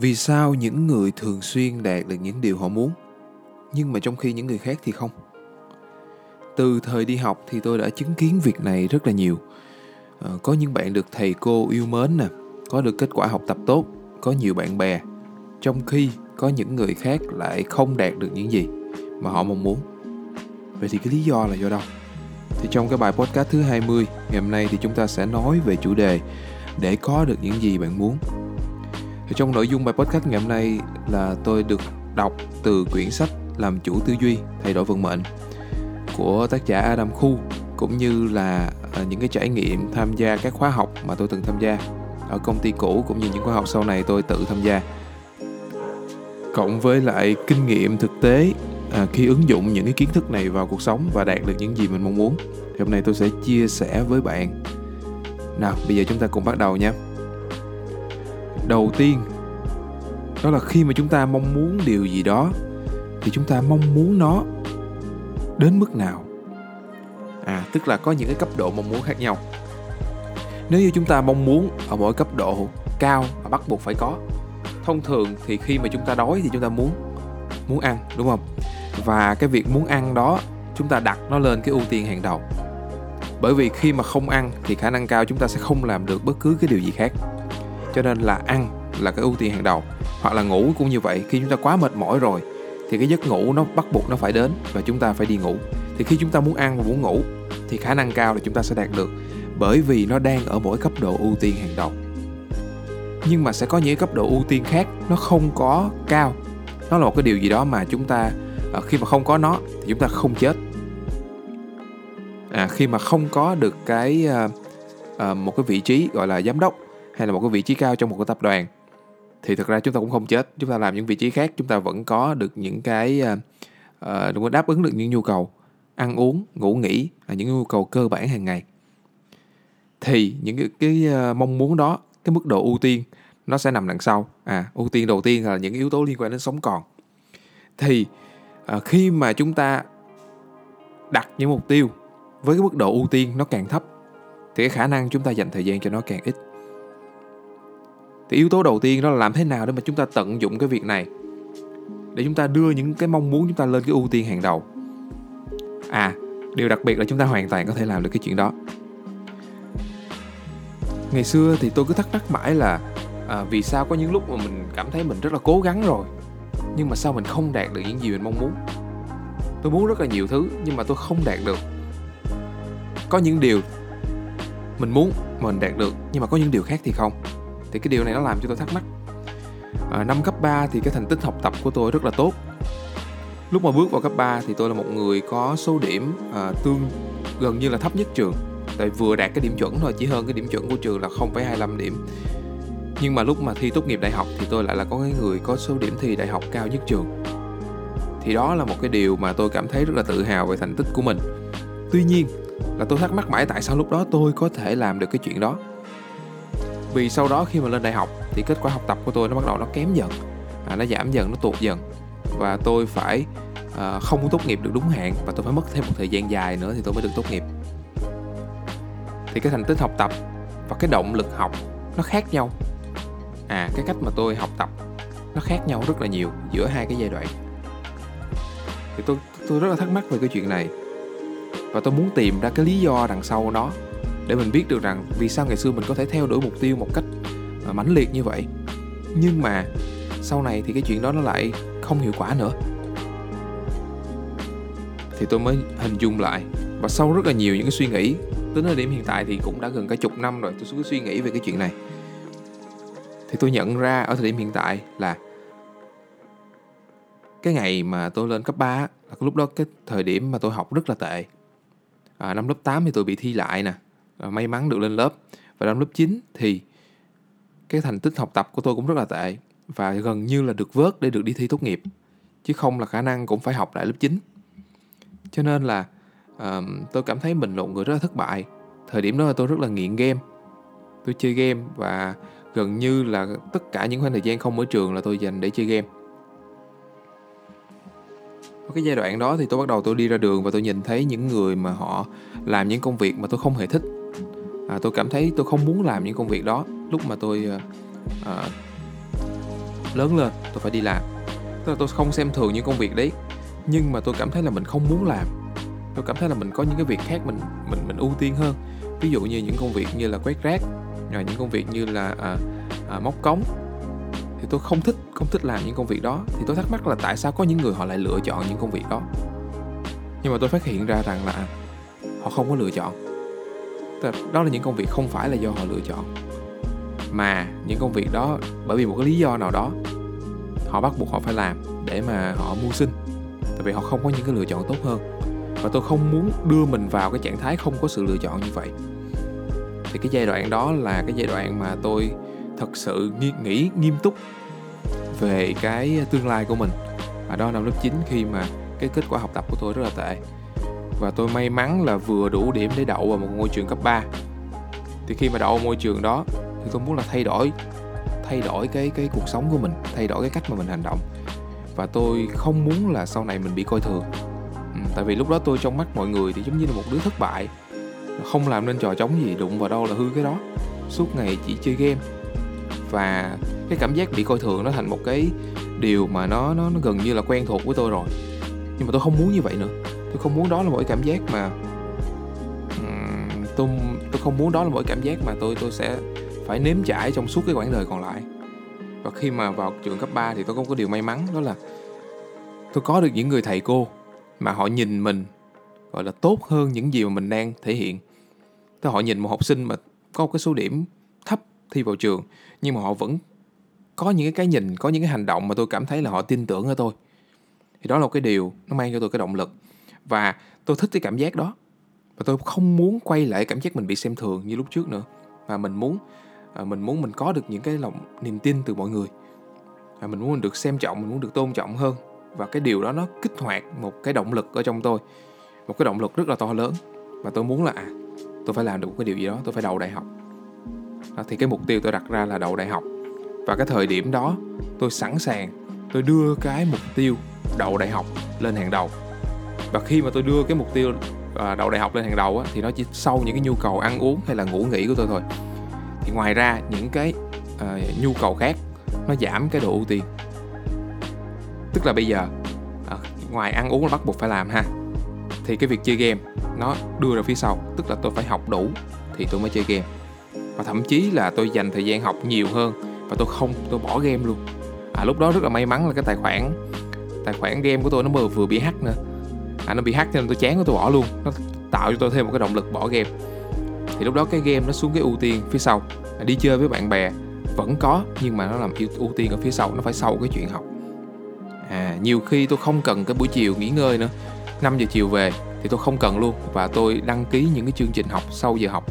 vì sao những người thường xuyên đạt được những điều họ muốn nhưng mà trong khi những người khác thì không? Từ thời đi học thì tôi đã chứng kiến việc này rất là nhiều. À, có những bạn được thầy cô yêu mến nè có được kết quả học tập tốt có nhiều bạn bè. Trong khi có những người khác lại không đạt được những gì mà họ mong muốn. Vậy thì cái lý do là do đâu? Thì trong cái bài podcast thứ 20 ngày hôm nay thì chúng ta sẽ nói về chủ đề để có được những gì bạn muốn thì trong nội dung bài podcast ngày hôm nay là tôi được đọc từ quyển sách làm chủ tư duy thay đổi vận mệnh của tác giả Adam Khu cũng như là à, những cái trải nghiệm tham gia các khóa học mà tôi từng tham gia ở công ty cũ cũng như những khóa học sau này tôi tự tham gia. Cộng với lại kinh nghiệm thực tế à, khi ứng dụng những cái kiến thức này vào cuộc sống và đạt được những gì mình mong muốn thì hôm nay tôi sẽ chia sẻ với bạn. Nào bây giờ chúng ta cùng bắt đầu nhé đầu tiên, đó là khi mà chúng ta mong muốn điều gì đó, thì chúng ta mong muốn nó đến mức nào? À tức là có những cái cấp độ mong muốn khác nhau. Nếu như chúng ta mong muốn ở mỗi cấp độ cao và bắt buộc phải có, thông thường thì khi mà chúng ta đói thì chúng ta muốn muốn ăn, đúng không? Và cái việc muốn ăn đó, chúng ta đặt nó lên cái ưu tiên hàng đầu. Bởi vì khi mà không ăn thì khả năng cao chúng ta sẽ không làm được bất cứ cái điều gì khác cho nên là ăn là cái ưu tiên hàng đầu. Hoặc là ngủ cũng như vậy khi chúng ta quá mệt mỏi rồi thì cái giấc ngủ nó bắt buộc nó phải đến và chúng ta phải đi ngủ. Thì khi chúng ta muốn ăn và muốn ngủ thì khả năng cao là chúng ta sẽ đạt được bởi vì nó đang ở mỗi cấp độ ưu tiên hàng đầu. Nhưng mà sẽ có những cấp độ ưu tiên khác nó không có cao. Nó là một cái điều gì đó mà chúng ta à, khi mà không có nó thì chúng ta không chết. À, khi mà không có được cái uh, uh, một cái vị trí gọi là giám đốc hay là một cái vị trí cao trong một cái tập đoàn thì thực ra chúng ta cũng không chết. Chúng ta làm những vị trí khác chúng ta vẫn có được những cái uh, đáp ứng được những nhu cầu ăn uống ngủ nghỉ là những nhu cầu cơ bản hàng ngày. Thì những cái, cái uh, mong muốn đó cái mức độ ưu tiên nó sẽ nằm đằng sau. À ưu tiên đầu tiên là những yếu tố liên quan đến sống còn. Thì uh, khi mà chúng ta đặt những mục tiêu với cái mức độ ưu tiên nó càng thấp thì cái khả năng chúng ta dành thời gian cho nó càng ít thì yếu tố đầu tiên đó là làm thế nào để mà chúng ta tận dụng cái việc này? Để chúng ta đưa những cái mong muốn chúng ta lên cái ưu tiên hàng đầu. À điều đặc biệt là chúng ta hoàn toàn có thể làm được cái chuyện đó. Ngày xưa thì tôi cứ thắc mắc mãi là à, vì sao có những lúc mà mình cảm thấy mình rất là cố gắng rồi nhưng mà sao mình không đạt được những gì mình mong muốn? Tôi muốn rất là nhiều thứ nhưng mà tôi không đạt được. Có những điều mình muốn mà mình đạt được nhưng mà có những điều khác thì không thì cái điều này nó làm cho tôi thắc mắc. À, năm cấp 3 thì cái thành tích học tập của tôi rất là tốt. Lúc mà bước vào cấp 3 thì tôi là một người có số điểm à, tương gần như là thấp nhất trường. Tại vừa đạt cái điểm chuẩn thôi chỉ hơn cái điểm chuẩn của trường là 0,25 điểm. Nhưng mà lúc mà thi tốt nghiệp đại học thì tôi lại là có cái người có số điểm thi đại học cao nhất trường. Thì đó là một cái điều mà tôi cảm thấy rất là tự hào về thành tích của mình. Tuy nhiên là tôi thắc mắc mãi tại sao lúc đó tôi có thể làm được cái chuyện đó? Vì sau đó khi mà lên đại học thì kết quả học tập của tôi nó bắt đầu nó kém dần. À, nó giảm dần nó tụt dần. Và tôi phải à, không tốt nghiệp được đúng hạn và tôi phải mất thêm một thời gian dài nữa thì tôi mới được tốt nghiệp. Thì cái thành tích học tập và cái động lực học nó khác nhau. À cái cách mà tôi học tập nó khác nhau rất là nhiều giữa hai cái giai đoạn. Thì tôi tôi rất là thắc mắc về cái chuyện này. Và tôi muốn tìm ra cái lý do đằng sau nó để mình biết được rằng vì sao ngày xưa mình có thể theo đuổi mục tiêu một cách à, mãnh liệt như vậy. Nhưng mà sau này thì cái chuyện đó nó lại không hiệu quả nữa. Thì tôi mới hình dung lại và sau rất là nhiều những cái suy nghĩ tới thời điểm hiện tại thì cũng đã gần cả chục năm rồi tôi cứ suy nghĩ về cái chuyện này. Thì tôi nhận ra ở thời điểm hiện tại là cái ngày mà tôi lên cấp 3 là lúc đó cái thời điểm mà tôi học rất là tệ. À, năm lớp 8 thì tôi bị thi lại nè. Ờ, may mắn được lên lớp. Và năm lớp 9 thì cái thành tích học tập của tôi cũng rất là tệ và gần như là được vớt để được đi thi tốt nghiệp chứ không là khả năng cũng phải học lại lớp 9 cho nên là uh, tôi cảm thấy mình là một người rất là thất bại. Thời điểm đó là tôi rất là nghiện game. Tôi chơi game và gần như là tất cả những khoảng thời gian không ở trường là tôi dành để chơi game. Ở cái giai đoạn đó thì tôi bắt đầu tôi đi ra đường và tôi nhìn thấy những người mà họ làm những công việc mà tôi không hề thích à, tôi cảm thấy tôi không muốn làm những công việc đó. Lúc mà tôi à, lớn lên tôi phải đi làm. Tức là tôi không xem thường những công việc đấy nhưng mà tôi cảm thấy là mình không muốn làm. Tôi cảm thấy là mình có những cái việc khác mình mình mình ưu tiên hơn. Ví dụ như những công việc như là quét rác rồi những công việc như là à, à, móc cống. Thì tôi không thích không thích làm những công việc đó. Thì tôi thắc mắc là tại sao có những người họ lại lựa chọn những công việc đó? Nhưng mà tôi phát hiện ra rằng là à, họ không có lựa chọn đó là những công việc không phải là do họ lựa chọn mà những công việc đó bởi vì một cái lý do nào đó họ bắt buộc họ phải làm để mà họ mưu sinh. Tại vì họ không có những cái lựa chọn tốt hơn. Và tôi không muốn đưa mình vào cái trạng thái không có sự lựa chọn như vậy. Thì cái giai đoạn đó là cái giai đoạn mà tôi thật sự nghi, nghĩ nghiêm túc về cái tương lai của mình. Và đó năm lớp 9 khi mà cái kết quả học tập của tôi rất là tệ và tôi may mắn là vừa đủ điểm để đậu vào một ngôi trường cấp 3 thì khi mà đậu môi trường đó thì tôi muốn là thay đổi thay đổi cái cái cuộc sống của mình thay đổi cái cách mà mình hành động. Và tôi không muốn là sau này mình bị coi thường. Ừ, tại vì lúc đó tôi trong mắt mọi người thì giống như là một đứa thất bại. Không làm nên trò chống gì đụng vào đâu là hư cái đó. Suốt ngày chỉ chơi game. Và cái cảm giác bị coi thường nó thành một cái điều mà nó nó, nó gần như là quen thuộc với tôi rồi. Nhưng mà tôi không muốn như vậy nữa tôi không muốn đó là mỗi cảm giác mà tôi tôi không muốn đó là mỗi cảm giác mà tôi tôi sẽ phải nếm trải trong suốt cái quãng đời còn lại. Và khi mà vào trường cấp 3 thì tôi có một cái điều may mắn, đó là tôi có được những người thầy cô mà họ nhìn mình, gọi là, tốt hơn những gì mà mình đang thể hiện. Tức họ nhìn một học sinh mà có một cái số điểm thấp thi vào trường, nhưng mà họ vẫn có những cái cái nhìn, có những cái hành động mà tôi cảm thấy là họ tin tưởng ở tôi. Thì đó là một cái điều nó mang cho tôi cái động lực và tôi thích cái cảm giác đó. Và tôi không muốn quay lại cảm giác mình bị xem thường như lúc trước nữa. Mà mình muốn à, mình muốn mình có được những cái lòng niềm tin từ mọi người. Và mình muốn mình được xem trọng mình muốn được tôn trọng hơn. Và cái điều đó nó kích hoạt một cái động lực ở trong tôi. Một cái động lực rất là to lớn. Và tôi muốn là à tôi phải làm được một cái điều gì đó tôi phải đậu đại học. Đó, thì cái mục tiêu tôi đặt ra là đậu đại học. Và cái thời điểm đó tôi sẵn sàng tôi đưa cái mục tiêu đậu đại học lên hàng đầu và khi mà tôi đưa cái mục tiêu à, đậu đại học lên hàng đầu á, thì nó chỉ sau những cái nhu cầu ăn uống hay là ngủ nghỉ của tôi thôi. Thì ngoài ra những cái à, nhu cầu khác nó giảm cái độ ưu tiên. Tức là bây giờ à, ngoài ăn uống là bắt buộc phải làm ha thì cái việc chơi game nó đưa ra phía sau tức là tôi phải học đủ thì tôi mới chơi game. Và thậm chí là tôi dành thời gian học nhiều hơn và tôi không tôi bỏ game luôn. À lúc đó rất là may mắn là cái tài khoản tài khoản game của tôi nó vừa vừa bị hack nữa à nó bị hack cho nên tôi chán của tôi bỏ luôn. Nó tạo cho tôi thêm một cái động lực bỏ game. Thì lúc đó cái game nó xuống cái ưu tiên phía sau. Đi chơi với bạn bè vẫn có nhưng mà nó làm ưu tiên ở phía sau nó phải sau cái chuyện học. À nhiều khi tôi không cần cái buổi chiều nghỉ ngơi nữa. 5 giờ chiều về thì tôi không cần luôn và tôi đăng ký những cái chương trình học sau giờ học.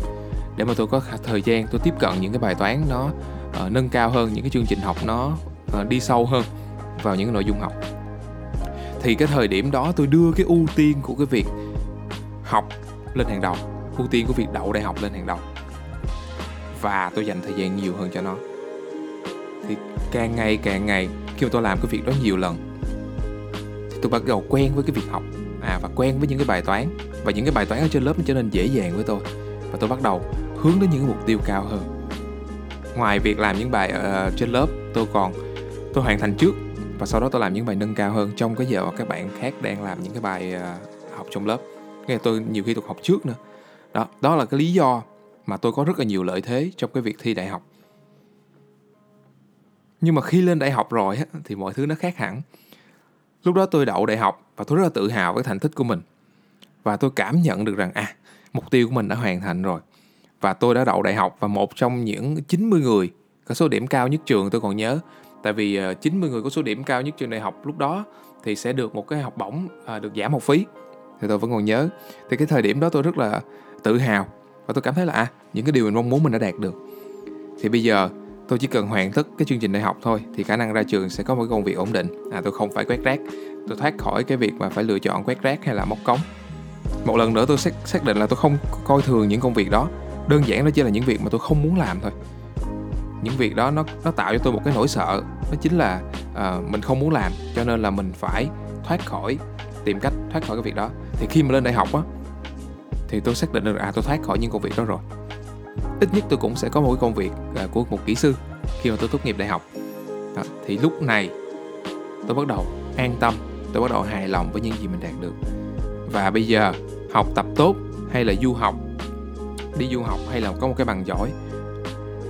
Để mà tôi có thời gian tôi tiếp cận những cái bài toán nó uh, nâng cao hơn những cái chương trình học nó uh, đi sâu hơn vào những cái nội dung học thì cái thời điểm đó tôi đưa cái ưu tiên của cái việc học lên hàng đầu ưu tiên của việc đậu đại học lên hàng đầu. Và tôi dành thời gian nhiều hơn cho nó. Thì càng ngày càng ngày khi mà tôi làm cái việc đó nhiều lần thì tôi bắt đầu quen với cái việc học. À và quen với những cái bài toán. Và những cái bài toán ở trên lớp nó trở nên dễ dàng với tôi. Và tôi bắt đầu hướng đến những mục tiêu cao hơn. Ngoài việc làm những bài uh, trên lớp tôi còn tôi hoàn thành trước và sau đó tôi làm những bài nâng cao hơn trong cái giờ mà các bạn khác đang làm những cái bài à, học trong lớp. Nghe tôi nhiều khi tôi học trước nữa. Đó đó là cái lý do mà tôi có rất là nhiều lợi thế trong cái việc thi đại học. Nhưng mà khi lên đại học rồi á, thì mọi thứ nó khác hẳn. Lúc đó tôi đậu đại học và tôi rất là tự hào với thành tích của mình. Và tôi cảm nhận được rằng à mục tiêu của mình đã hoàn thành rồi. Và tôi đã đậu đại học và một trong những 90 người có số điểm cao nhất trường tôi còn nhớ tại vì ờ, 90 người có số điểm cao nhất trường đại học lúc đó thì sẽ được một cái học bổng à, được giảm học phí. Thì tôi vẫn còn nhớ. Thì cái thời điểm đó tôi rất là tự hào và tôi cảm thấy là à những cái điều mình mong muốn mình đã đạt được. Thì bây giờ tôi chỉ cần hoàn tất cái chương trình đại học thôi thì khả năng ra trường sẽ có một cái công việc ổn định. À tôi không phải quét rác. Tôi thoát khỏi cái việc mà phải lựa chọn quét rác hay là móc cống. Một lần nữa tôi xác xác định là tôi không coi thường những công việc đó. Đơn giản nó chỉ là những việc mà tôi không muốn làm thôi những việc đó nó nó tạo cho tôi một cái nỗi sợ. Đó chính là uh, mình không muốn làm cho nên là mình phải thoát khỏi tìm cách thoát khỏi cái việc đó. Thì khi mà lên đại học á thì tôi xác định được à tôi thoát khỏi những công việc đó rồi. Ít nhất tôi cũng sẽ có một cái công việc uh, của một kỹ sư khi mà tôi tốt nghiệp đại học. Đó, thì lúc này tôi bắt đầu an tâm tôi bắt đầu hài lòng với những gì mình đạt được. Và bây giờ học tập tốt hay là du học đi du học hay là có một cái bằng giỏi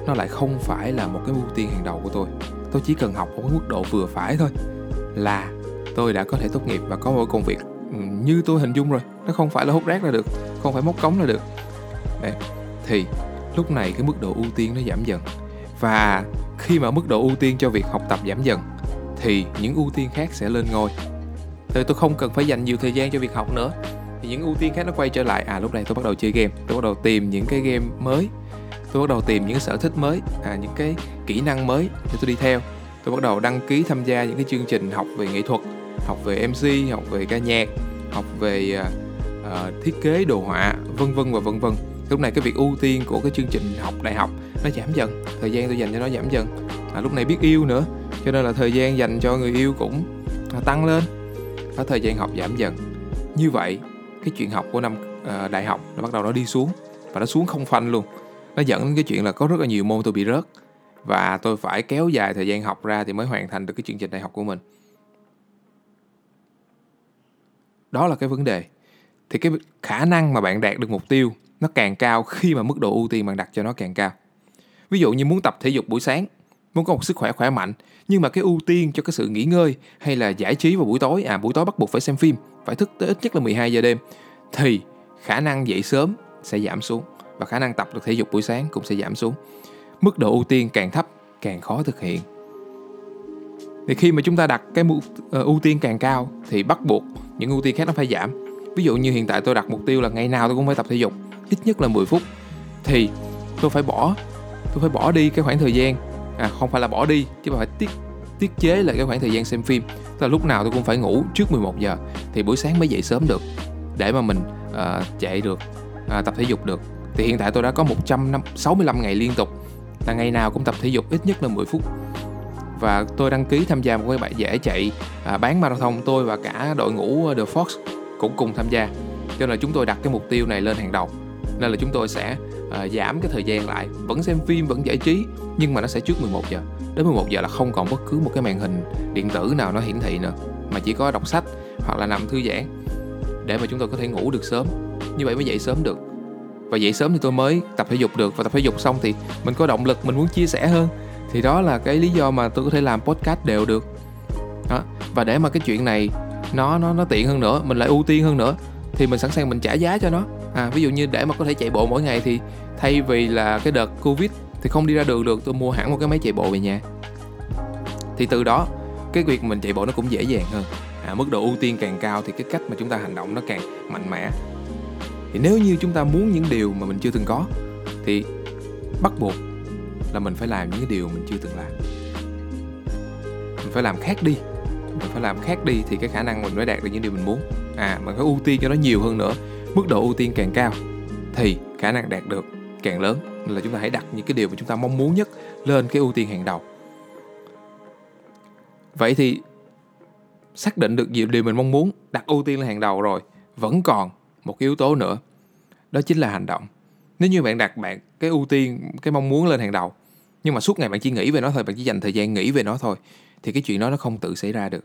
nó lại không phải là một cái ưu tiên hàng đầu của tôi. Tôi chỉ cần học ở mức độ vừa phải thôi là tôi đã có thể tốt nghiệp và có một công việc. Ừ, như tôi hình dung rồi, nó không phải là hút rác là được, không phải móc cống là được. Đấy. thì lúc này cái mức độ ưu tiên nó giảm dần. Và khi mà mức độ ưu tiên cho việc học tập giảm dần, thì những ưu tiên khác sẽ lên ngôi. Thì tôi không cần phải dành nhiều thời gian cho việc học nữa, thì những ưu tiên khác nó quay trở lại. À lúc này tôi bắt đầu chơi game, tôi bắt đầu tìm những cái game mới tôi bắt đầu tìm những sở thích mới à những cái kỹ năng mới để tôi đi theo. Tôi bắt đầu đăng ký tham gia những cái chương trình học về nghệ thuật học về mc học về ca nhạc học về uh, thiết kế đồ họa vân vân và vân vân. Lúc này cái việc ưu tiên của cái chương trình học đại học nó giảm dần thời gian tôi dành cho nó giảm dần. À, lúc này biết yêu nữa cho nên là thời gian dành cho người yêu cũng à, tăng lên. Và thời gian học giảm dần. Như vậy cái chuyện học của năm uh, đại học nó bắt đầu nó đi xuống và nó xuống không phanh luôn nó dẫn đến cái chuyện là có rất là nhiều môn tôi bị rớt. Và tôi phải kéo dài thời gian học ra thì mới hoàn thành được cái chương trình đại học của mình. Đó là cái vấn đề. Thì cái khả năng mà bạn đạt được mục tiêu nó càng cao khi mà mức độ ưu tiên bạn đặt cho nó càng cao. Ví dụ như muốn tập thể dục buổi sáng, muốn có một sức khỏe khỏe mạnh, nhưng mà cái ưu tiên cho cái sự nghỉ ngơi hay là giải trí vào buổi tối à buổi tối bắt buộc phải xem phim, phải thức tới ít nhất là 12 giờ đêm, thì khả năng dậy sớm sẽ giảm xuống và khả năng tập được thể dục buổi sáng cũng sẽ giảm xuống. Mức độ ưu tiên càng thấp càng khó thực hiện. Thì khi mà chúng ta đặt cái mục ờ, ưu tiên càng cao thì bắt buộc những ưu tiên khác nó phải giảm. Ví dụ như hiện tại tôi đặt mục tiêu là ngày nào tôi cũng phải tập thể dục ít nhất là 10 phút thì tôi phải bỏ tôi phải bỏ đi cái khoảng thời gian à không phải là bỏ đi chứ mà phải tiết tiết chế lại cái khoảng thời gian xem phim. Tức là lúc nào tôi cũng phải ngủ trước 11 giờ thì buổi sáng mới dậy sớm được để mà mình uh, chạy được uh, tập thể dục được thì hiện tại tôi đã có 165 ngày liên tục. Là ngày nào cũng tập thể dục ít nhất là 10 phút. Và tôi đăng ký tham gia một cái bài giải chạy à, bán marathon tôi và cả đội ngũ ờ, The Fox cũng cùng tham gia. Cho nên là chúng tôi đặt cái mục tiêu này lên hàng đầu. Nên là chúng tôi sẽ à, giảm cái thời gian lại. Vẫn xem phim vẫn giải trí nhưng mà nó sẽ trước 11 giờ. Đến 11 giờ là không còn bất cứ một cái màn hình điện tử nào nó hiển thị nữa. Mà chỉ có đọc sách hoặc là nằm thư giãn để mà chúng tôi có thể ngủ được sớm. Như vậy mới dậy sớm được và dậy sớm thì tôi mới tập thể dục được. Và tập thể dục xong thì mình có động lực mình muốn chia sẻ hơn. Thì đó là cái lý do mà tôi có thể làm podcast đều được. Đó. và để mà cái chuyện này nó nó nó tiện hơn nữa mình lại ưu tiên hơn nữa thì mình sẵn sàng mình trả giá cho nó. À ví dụ như để mà có thể chạy bộ mỗi ngày thì thay vì là cái đợt covid thì không đi ra đường được tôi mua hẳn một cái máy chạy bộ về nhà. Thì từ đó cái việc mình chạy bộ nó cũng dễ dàng hơn. À, mức độ ưu tiên càng cao thì cái cách mà chúng ta hành động nó càng mạnh mẽ thì nếu như chúng ta muốn những điều mà mình chưa từng có, thì bắt buộc là mình phải làm những cái điều mình chưa từng làm. Mình phải làm khác đi. Mình phải làm khác đi thì cái khả năng mình mới đạt được những điều mình muốn. À mình phải ưu tiên cho nó nhiều hơn nữa. Mức độ ưu tiên càng cao thì khả năng đạt được càng lớn. Nên là chúng ta hãy đặt những cái điều mà chúng ta mong muốn nhất lên cái ưu tiên hàng đầu. Vậy thì xác định được nhiều điều mình mong muốn, đặt ưu tiên lên hàng đầu rồi, vẫn còn một cái yếu tố nữa, đó chính là hành động. Nếu như bạn đặt bạn cái ưu tiên, cái mong muốn lên hàng đầu, nhưng mà suốt ngày bạn chỉ nghĩ về nó thôi, bạn chỉ dành thời gian nghĩ về nó thôi, thì cái chuyện đó nó không tự xảy ra được.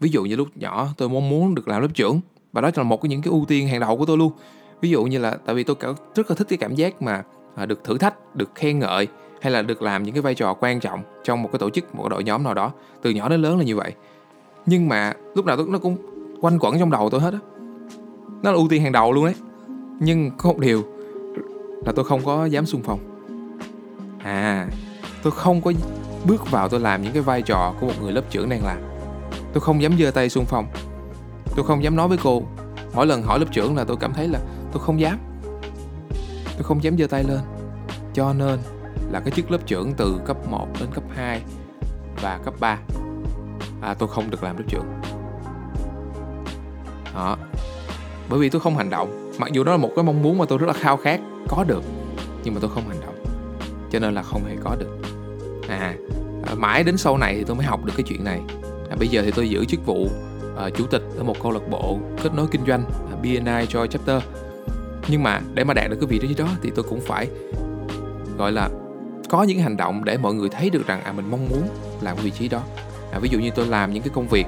Ví dụ như lúc nhỏ tôi mong muốn được làm lớp trưởng, và đó là một trong những cái ưu tiên hàng đầu của tôi luôn. Ví dụ như là tại vì tôi rất là thích cái cảm giác mà à, được thử thách, được khen ngợi, hay là được làm những cái vai trò quan trọng trong một cái tổ chức, một cái đội nhóm nào đó, từ nhỏ đến lớn là như vậy. Nhưng mà lúc nào nó cũng quanh quẩn trong đầu tôi hết á nó là ưu tiên hàng đầu luôn đấy nhưng có một điều là tôi không có dám xung phong. À tôi không có bước vào tôi làm những cái vai trò của một người lớp trưởng đang làm. Tôi không dám giơ tay xung phong. Tôi không dám nói với cô. Mỗi lần hỏi lớp trưởng là tôi cảm thấy là tôi không dám. Tôi không dám giơ tay lên. Cho nên là cái chức lớp trưởng từ cấp 1 đến cấp 2 và cấp 3 à, tôi không được làm lớp trưởng. Đó bởi vì tôi không hành động. Mặc dù đó là một cái mong muốn mà tôi rất là khao khát. Có được nhưng mà tôi không hành động. Cho nên là không hề có được. À, à mãi đến sau này thì tôi mới học được cái chuyện này. À, bây giờ thì tôi giữ chức vụ uh, chủ tịch ở một câu lạc bộ kết nối kinh doanh à, uh, BNI cho chapter. Nhưng mà để mà đạt được cái vị trí đó thì tôi cũng phải gọi là có những hành động để mọi người thấy được rằng à mình mong muốn làm cái vị trí đó. À, ví dụ như tôi làm những cái công việc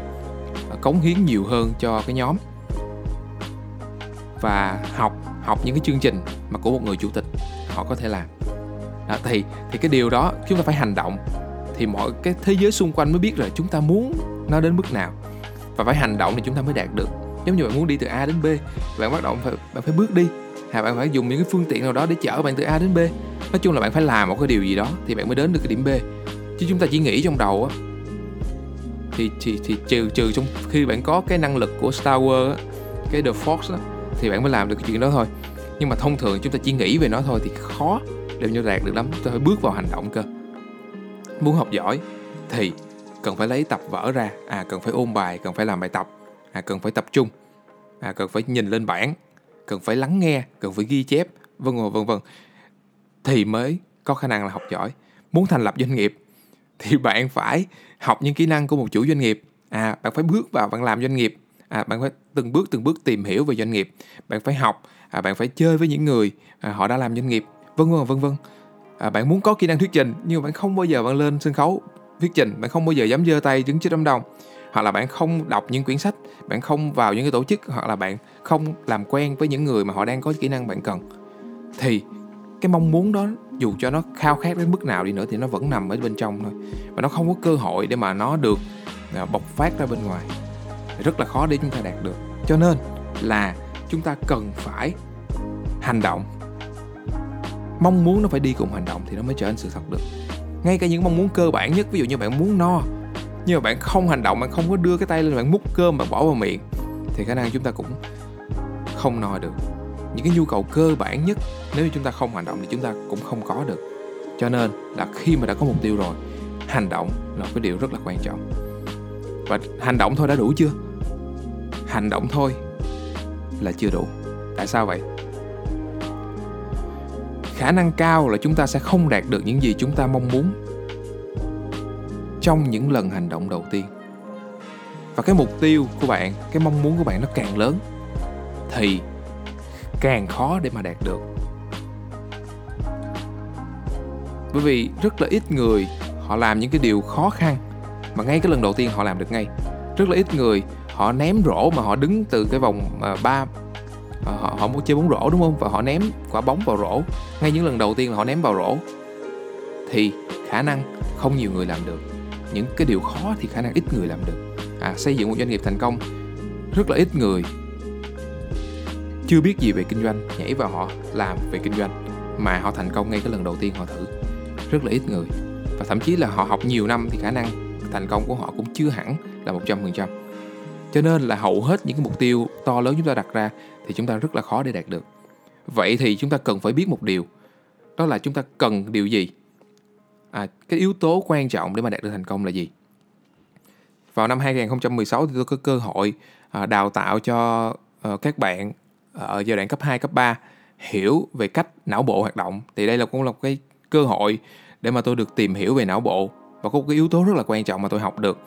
à, cống hiến nhiều hơn cho cái nhóm và học học những cái chương trình mà của một người chủ tịch họ có thể làm. À, thì thì cái điều đó chúng ta phải hành động thì mọi cái thế giới xung quanh mới biết là chúng ta muốn nó đến mức nào. Và phải hành động thì chúng ta mới đạt được. Giống như bạn muốn đi từ A đến B bạn bắt đầu phải bạn phải bước đi. Hay bạn phải dùng những cái phương tiện nào đó để chở bạn từ A đến B. Nói chung là bạn phải làm một cái điều gì đó thì bạn mới đến được cái điểm B. Chứ chúng ta chỉ nghĩ trong đầu á thì thì thì trừ trừ trong khi bạn có cái năng lực của Star Wars á, cái The Force á, thì bạn mới làm được cái chuyện đó thôi. Nhưng mà thông thường chúng ta chỉ nghĩ về nó thôi thì khó để như đạt được lắm. Chúng ta phải bước vào hành động cơ. Muốn học giỏi thì cần phải lấy tập vở ra. À cần phải ôn bài, cần phải làm bài tập. À cần phải tập trung. À cần phải nhìn lên bảng, cần phải lắng nghe, cần phải ghi chép, vân vân vân vân. Thì mới có khả năng là học giỏi. Muốn thành lập doanh nghiệp thì bạn phải học những kỹ năng của một chủ doanh nghiệp. À bạn phải bước vào, bạn làm doanh nghiệp. À bạn phải từng bước từng bước tìm hiểu về doanh nghiệp. Bạn phải học à, bạn phải chơi với những người à, họ đã làm doanh nghiệp. Vân vân vân vân. À, bạn muốn có kỹ năng thuyết trình nhưng mà bạn không bao giờ bạn lên sân khấu thuyết trình bạn không bao giờ dám giơ tay đứng trước đám đông. Hoặc là bạn không đọc những quyển sách bạn không vào những cái tổ chức hoặc là bạn không làm quen với những người mà họ đang có kỹ năng bạn cần. Thì cái mong muốn đó dù cho nó khao khát đến mức nào đi nữa thì nó vẫn nằm ở bên trong thôi. Và nó không có cơ hội để mà nó được à, bộc phát ra bên ngoài. Rất là khó để chúng ta đạt được cho nên là chúng ta cần phải hành động. Mong muốn nó phải đi cùng hành động thì nó mới trở thành sự thật được. Ngay cả những mong muốn cơ bản nhất, ví dụ như bạn muốn no, nhưng mà bạn không hành động, bạn không có đưa cái tay lên, bạn múc cơm, bạn bỏ vào miệng, thì khả năng chúng ta cũng không no được. Những cái nhu cầu cơ bản nhất, nếu như chúng ta không hành động thì chúng ta cũng không có được. Cho nên là khi mà đã có mục tiêu rồi, hành động là một cái điều rất là quan trọng. Và hành động thôi đã đủ chưa? Hành động thôi là chưa đủ. Tại sao vậy? Khả năng cao là chúng ta sẽ không đạt được những gì chúng ta mong muốn trong những lần hành động đầu tiên. Và cái mục tiêu của bạn, cái mong muốn của bạn nó càng lớn thì càng khó để mà đạt được. Bởi vì rất là ít người họ làm những cái điều khó khăn mà ngay cái lần đầu tiên họ làm được ngay. Rất là ít người họ ném rổ mà họ đứng từ cái vòng à, ba họ, họ, họ muốn chơi bóng rổ đúng không? Và họ ném quả bóng vào rổ. Ngay những lần đầu tiên là họ ném vào rổ. Thì khả năng không nhiều người làm được. Những cái điều khó thì khả năng ít người làm được. À, xây dựng một doanh nghiệp thành công rất là ít người chưa biết gì về kinh doanh nhảy vào họ làm về kinh doanh mà họ thành công ngay cái lần đầu tiên họ thử. Rất là ít người. Và thậm chí là họ học nhiều năm thì khả năng thành công của họ cũng chưa hẳn là một trăm phần trăm cho nên là hầu hết những cái mục tiêu to lớn chúng ta đặt ra thì chúng ta rất là khó để đạt được. Vậy thì chúng ta cần phải biết một điều đó là chúng ta cần điều gì? À, cái yếu tố quan trọng để mà đạt được thành công là gì? Vào năm 2016 thì tôi có cơ hội à, đào tạo cho à, các bạn ở giai đoạn cấp 2, cấp 3 hiểu về cách não bộ hoạt động. Thì đây là cũng là một cái cơ hội để mà tôi được tìm hiểu về não bộ và có một cái yếu tố rất là quan trọng mà tôi học được.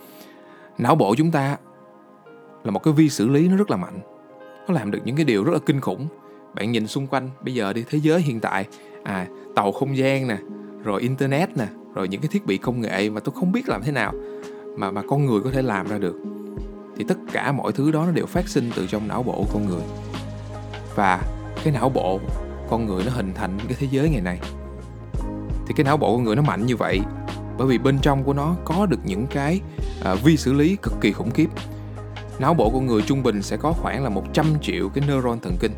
Não bộ chúng ta là một cái vi xử lý nó rất là mạnh. Nó làm được những cái điều rất là kinh khủng. Bạn nhìn xung quanh bây giờ đi thế giới hiện tại à tàu không gian nè rồi internet nè rồi những cái thiết bị công nghệ mà tôi không biết làm thế nào mà mà con người có thể làm ra được. Thì tất cả mọi thứ đó nó đều phát sinh từ trong não bộ của con người. Và cái não bộ con người nó hình thành cái thế giới ngày nay. Thì cái não bộ con người nó mạnh như vậy bởi vì bên trong của nó có được những cái uh, vi xử lý cực kỳ khủng khiếp não bộ của người trung bình sẽ có khoảng là 100 triệu cái neuron thần kinh.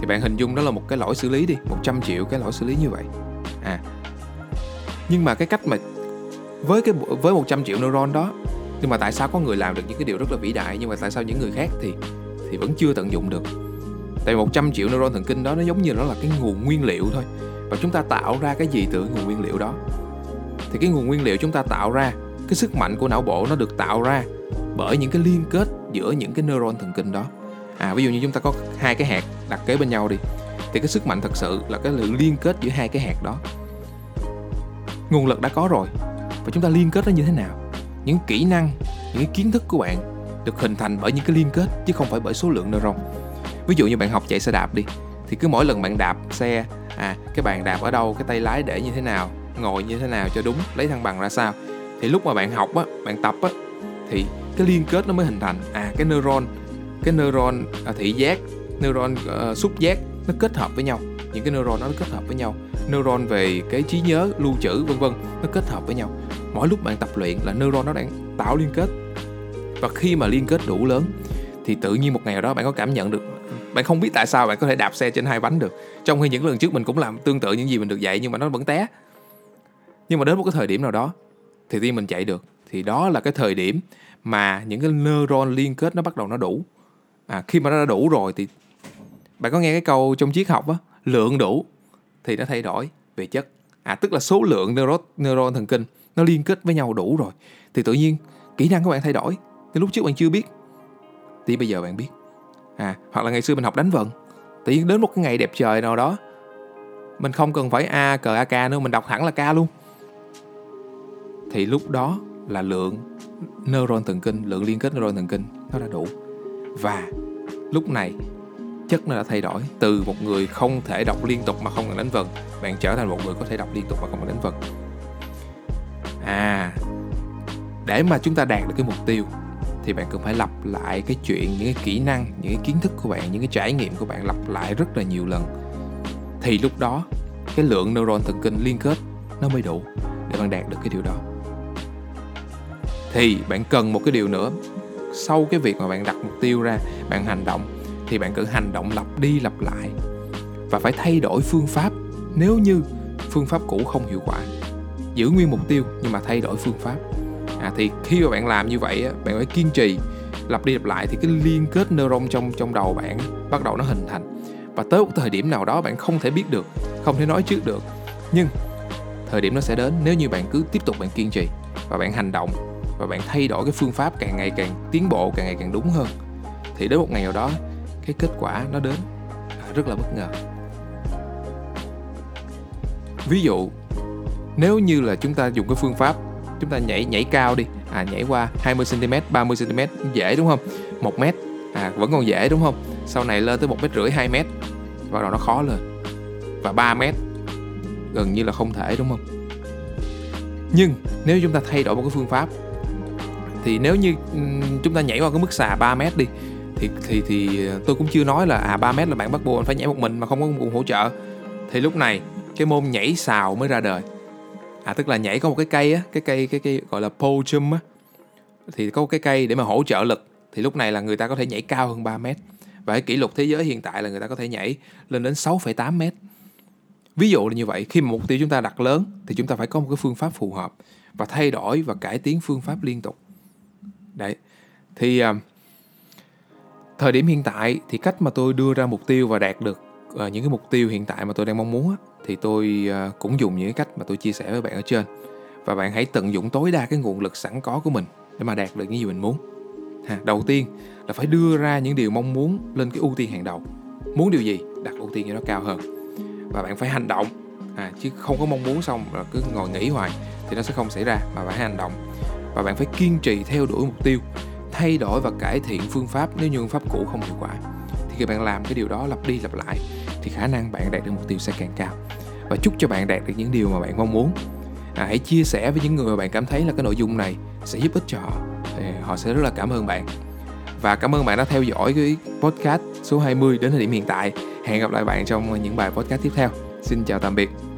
Thì bạn hình dung đó là một cái lỗi xử lý đi 100 triệu cái lỗi xử lý như vậy. À. Nhưng mà cái cách mà với cái với 100 triệu neuron đó, nhưng mà tại sao có người làm được những cái điều rất là vĩ đại, nhưng mà tại sao những người khác thì thì vẫn chưa tận dụng được? Tại 100 triệu neuron thần kinh đó nó giống như nó là cái nguồn nguyên liệu thôi, và chúng ta tạo ra cái gì từ nguồn nguyên liệu đó? Thì cái nguồn nguyên liệu chúng ta tạo ra, cái sức mạnh của não bộ nó được tạo ra bởi những cái liên kết giữa những cái neuron thần kinh đó. À ví dụ như chúng ta có hai cái hạt đặt kế bên nhau đi, thì cái sức mạnh thật sự là cái lượng liên kết giữa hai cái hạt đó. Nguồn lực đã có rồi, và chúng ta liên kết nó như thế nào? Những kỹ năng, những cái kiến thức của bạn được hình thành bởi những cái liên kết, chứ không phải bởi số lượng neuron. Ví dụ như bạn học chạy xe đạp đi, thì cứ mỗi lần bạn đạp xe à cái bàn đạp ở đâu, cái tay lái để như thế nào, ngồi như thế nào cho đúng, lấy thăng bằng ra sao, thì lúc mà bạn học á, bạn tập á, thì cái liên kết nó mới hình thành. À cái neuron cái neuron à, thị giác neuron à, xúc giác nó kết hợp với nhau. Những cái neuron đó nó kết hợp với nhau. Neuron về cái trí nhớ lưu trữ vân vân nó kết hợp với nhau. Mỗi lúc bạn tập luyện là neuron nó đang tạo liên kết. Và khi mà liên kết đủ lớn thì tự nhiên một ngày nào đó bạn có cảm nhận được bạn không biết tại sao bạn có thể đạp xe trên hai bánh được. Trong khi những lần trước mình cũng làm tương tự những gì mình được dạy nhưng mà nó vẫn té. Nhưng mà đến một cái thời điểm nào đó thì tim mình chạy được thì đó là cái thời điểm mà những cái neuron liên kết nó bắt đầu nó đủ. À, khi mà nó đã đủ rồi thì bạn có nghe cái câu trong triết học á lượng đủ thì nó thay đổi về chất. À tức là số lượng neuron, neuron thần kinh nó liên kết với nhau đủ rồi thì tự nhiên kỹ năng của bạn thay đổi. Thì lúc trước bạn chưa biết thì bây giờ bạn biết. À hoặc là ngày xưa mình học đánh vần tự nhiên đến một cái ngày đẹp trời nào đó mình không cần phải a cờ a k nữa mình đọc thẳng là k luôn. Thì lúc đó là lượng neuron thần kinh, lượng liên kết neuron thần kinh nó đã đủ. Và lúc này, chất nó đã thay đổi từ một người không thể đọc liên tục mà không cần đánh vần, bạn trở thành một người có thể đọc liên tục mà không cần đánh vần. À để mà chúng ta đạt được cái mục tiêu thì bạn cần phải lặp lại cái chuyện, những cái kỹ năng, những cái kiến thức của bạn, những cái trải nghiệm của bạn lặp lại rất là nhiều lần. Thì lúc đó, cái lượng neuron thần kinh liên kết nó mới đủ để bạn đạt được cái điều đó thì bạn cần một cái điều nữa. Sau cái việc mà bạn đặt mục tiêu ra bạn hành động thì bạn cần hành động lặp đi lặp lại. Và phải thay đổi phương pháp. Nếu như phương pháp cũ không hiệu quả giữ nguyên mục tiêu nhưng mà thay đổi phương pháp. À, thì khi mà bạn làm như vậy bạn phải kiên trì lặp đi lặp lại thì cái liên kết neuron trong trong đầu bạn bắt đầu nó hình thành. Và tới một thời điểm nào đó bạn không thể biết được không thể nói trước được. Nhưng thời điểm nó sẽ đến nếu như bạn cứ tiếp tục bạn kiên trì và bạn hành động và bạn thay đổi cái phương pháp càng ngày càng tiến bộ, càng ngày càng đúng hơn. Thì đến một ngày nào đó, cái kết quả nó đến rất là bất ngờ. Ví dụ, nếu như là chúng ta dùng cái phương pháp, chúng ta nhảy nhảy cao đi à nhảy qua 20 cm 30 cm dễ đúng không? 1 mét à vẫn còn dễ đúng không? Sau này lên tới một mét rưỡi 2 mét, bắt đầu nó khó lên. Và 3 mét gần như là không thể đúng không? Nhưng nếu chúng ta thay đổi một cái phương pháp thì nếu như ừ, chúng ta nhảy qua cái mức xà 3 mét đi thì thì thì tôi cũng chưa nói là à 3 mét là bạn bắt buộc phải nhảy một mình mà không có cùng hỗ trợ. Thì lúc này cái môn nhảy xào mới ra đời. À tức là nhảy có một cái cây á cái cây cái cây gọi là pole jump á. Thì có một cái cây để mà hỗ trợ lực. Thì lúc này là người ta có thể nhảy cao hơn 3 mét. Và cái kỷ lục thế giới hiện tại là người ta có thể nhảy lên đến 6,8 mét. Ví dụ là như vậy khi mà mục tiêu chúng ta đặt lớn thì chúng ta phải có một cái phương pháp phù hợp và thay đổi và cải tiến phương pháp liên tục đấy. Thì uh, thời điểm hiện tại thì cách mà tôi đưa ra mục tiêu và đạt được uh, những cái mục tiêu hiện tại mà tôi đang mong muốn á, thì tôi uh, cũng dùng những cái cách mà tôi chia sẻ với bạn ở trên. Và bạn hãy tận dụng tối đa cái nguồn lực sẵn có của mình để mà đạt được những gì mình muốn. Ha, đầu tiên là phải đưa ra những điều mong muốn lên cái ưu tiên hàng đầu. Muốn điều gì? Đặt ưu tiên cho nó cao hơn. Và bạn phải hành động. À, chứ không có mong muốn xong là cứ ngồi nghĩ hoài thì nó sẽ không xảy ra mà phải hành động và bạn phải kiên trì theo đuổi mục tiêu thay đổi và cải thiện phương pháp nếu như phương pháp cũ không hiệu quả. Thì khi bạn làm cái điều đó lặp đi lặp lại thì khả năng bạn đạt được mục tiêu sẽ càng cao. Và chúc cho bạn đạt được những điều mà bạn mong muốn. À, hãy chia sẻ với những người mà bạn cảm thấy là cái nội dung này sẽ giúp ích cho họ. Thì họ sẽ rất là cảm ơn bạn. Và cảm ơn bạn đã theo dõi cái podcast số 20 đến thời điểm hiện tại. Hẹn gặp lại bạn trong những bài podcast tiếp theo. Xin chào tạm biệt.